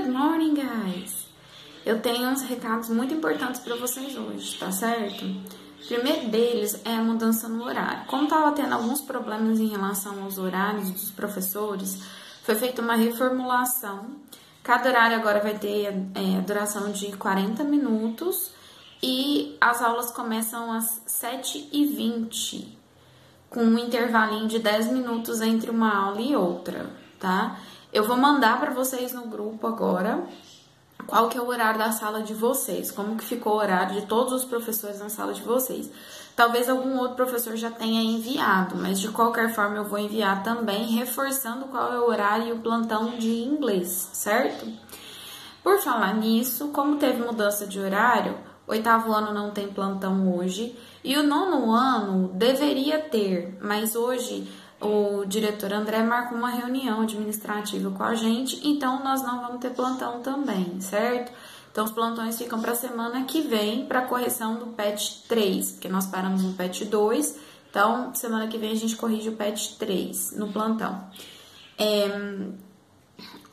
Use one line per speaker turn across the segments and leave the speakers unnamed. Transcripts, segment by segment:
Good morning, guys! Eu tenho uns recados muito importantes para vocês hoje, tá certo? O primeiro deles é a mudança no horário. Como estava tendo alguns problemas em relação aos horários dos professores, foi feita uma reformulação. Cada horário agora vai ter é, duração de 40 minutos e as aulas começam às 7h20, com um intervalinho de 10 minutos entre uma aula e outra, tá? Eu vou mandar para vocês no grupo agora qual que é o horário da sala de vocês, como que ficou o horário de todos os professores na sala de vocês. Talvez algum outro professor já tenha enviado, mas de qualquer forma eu vou enviar também, reforçando qual é o horário e o plantão de inglês, certo? Por falar nisso, como teve mudança de horário, oitavo ano não tem plantão hoje e o nono ano deveria ter, mas hoje o diretor André marcou uma reunião administrativa com a gente, então nós não vamos ter plantão também, certo? Então os plantões ficam para a semana que vem para correção do PET 3, porque nós paramos no PET 2, então semana que vem a gente corrige o PET 3 no plantão. É,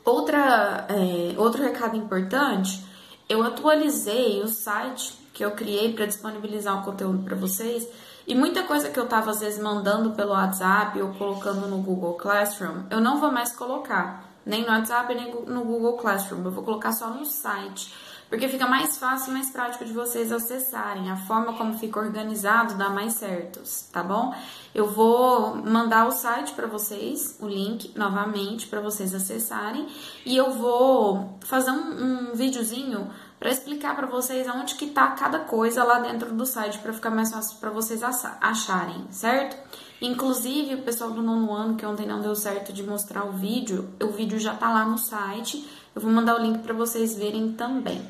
outra, é, outro recado importante, eu atualizei o site que eu criei para disponibilizar o conteúdo para vocês e muita coisa que eu tava às vezes mandando pelo WhatsApp ou colocando no Google Classroom, eu não vou mais colocar, nem no WhatsApp nem no Google Classroom, eu vou colocar só no site, porque fica mais fácil e mais prático de vocês acessarem. A forma como fica organizado dá mais certos, tá bom? Eu vou mandar o site para vocês, o link novamente para vocês acessarem, e eu vou fazer um, um videozinho para explicar para vocês aonde que tá cada coisa lá dentro do site para ficar mais fácil para vocês acharem, certo? Inclusive, o pessoal do nono ano que ontem não deu certo de mostrar o vídeo, o vídeo já tá lá no site. Eu vou mandar o link para vocês verem também.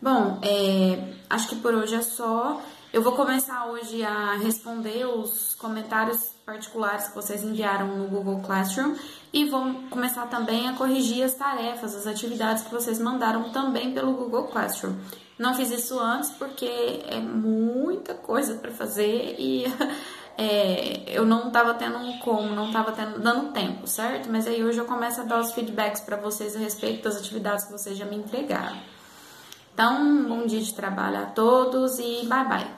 Bom, é, acho que por hoje é só. Eu vou começar hoje a responder os comentários particulares que vocês enviaram no Google Classroom e vou começar também a corrigir as tarefas, as atividades que vocês mandaram também pelo Google Classroom. Não fiz isso antes porque é muita coisa para fazer e é, eu não estava tendo como, não estava dando tempo, certo? Mas aí hoje eu começo a dar os feedbacks para vocês a respeito das atividades que vocês já me entregaram. Então, bom dia de trabalho a todos e bye bye.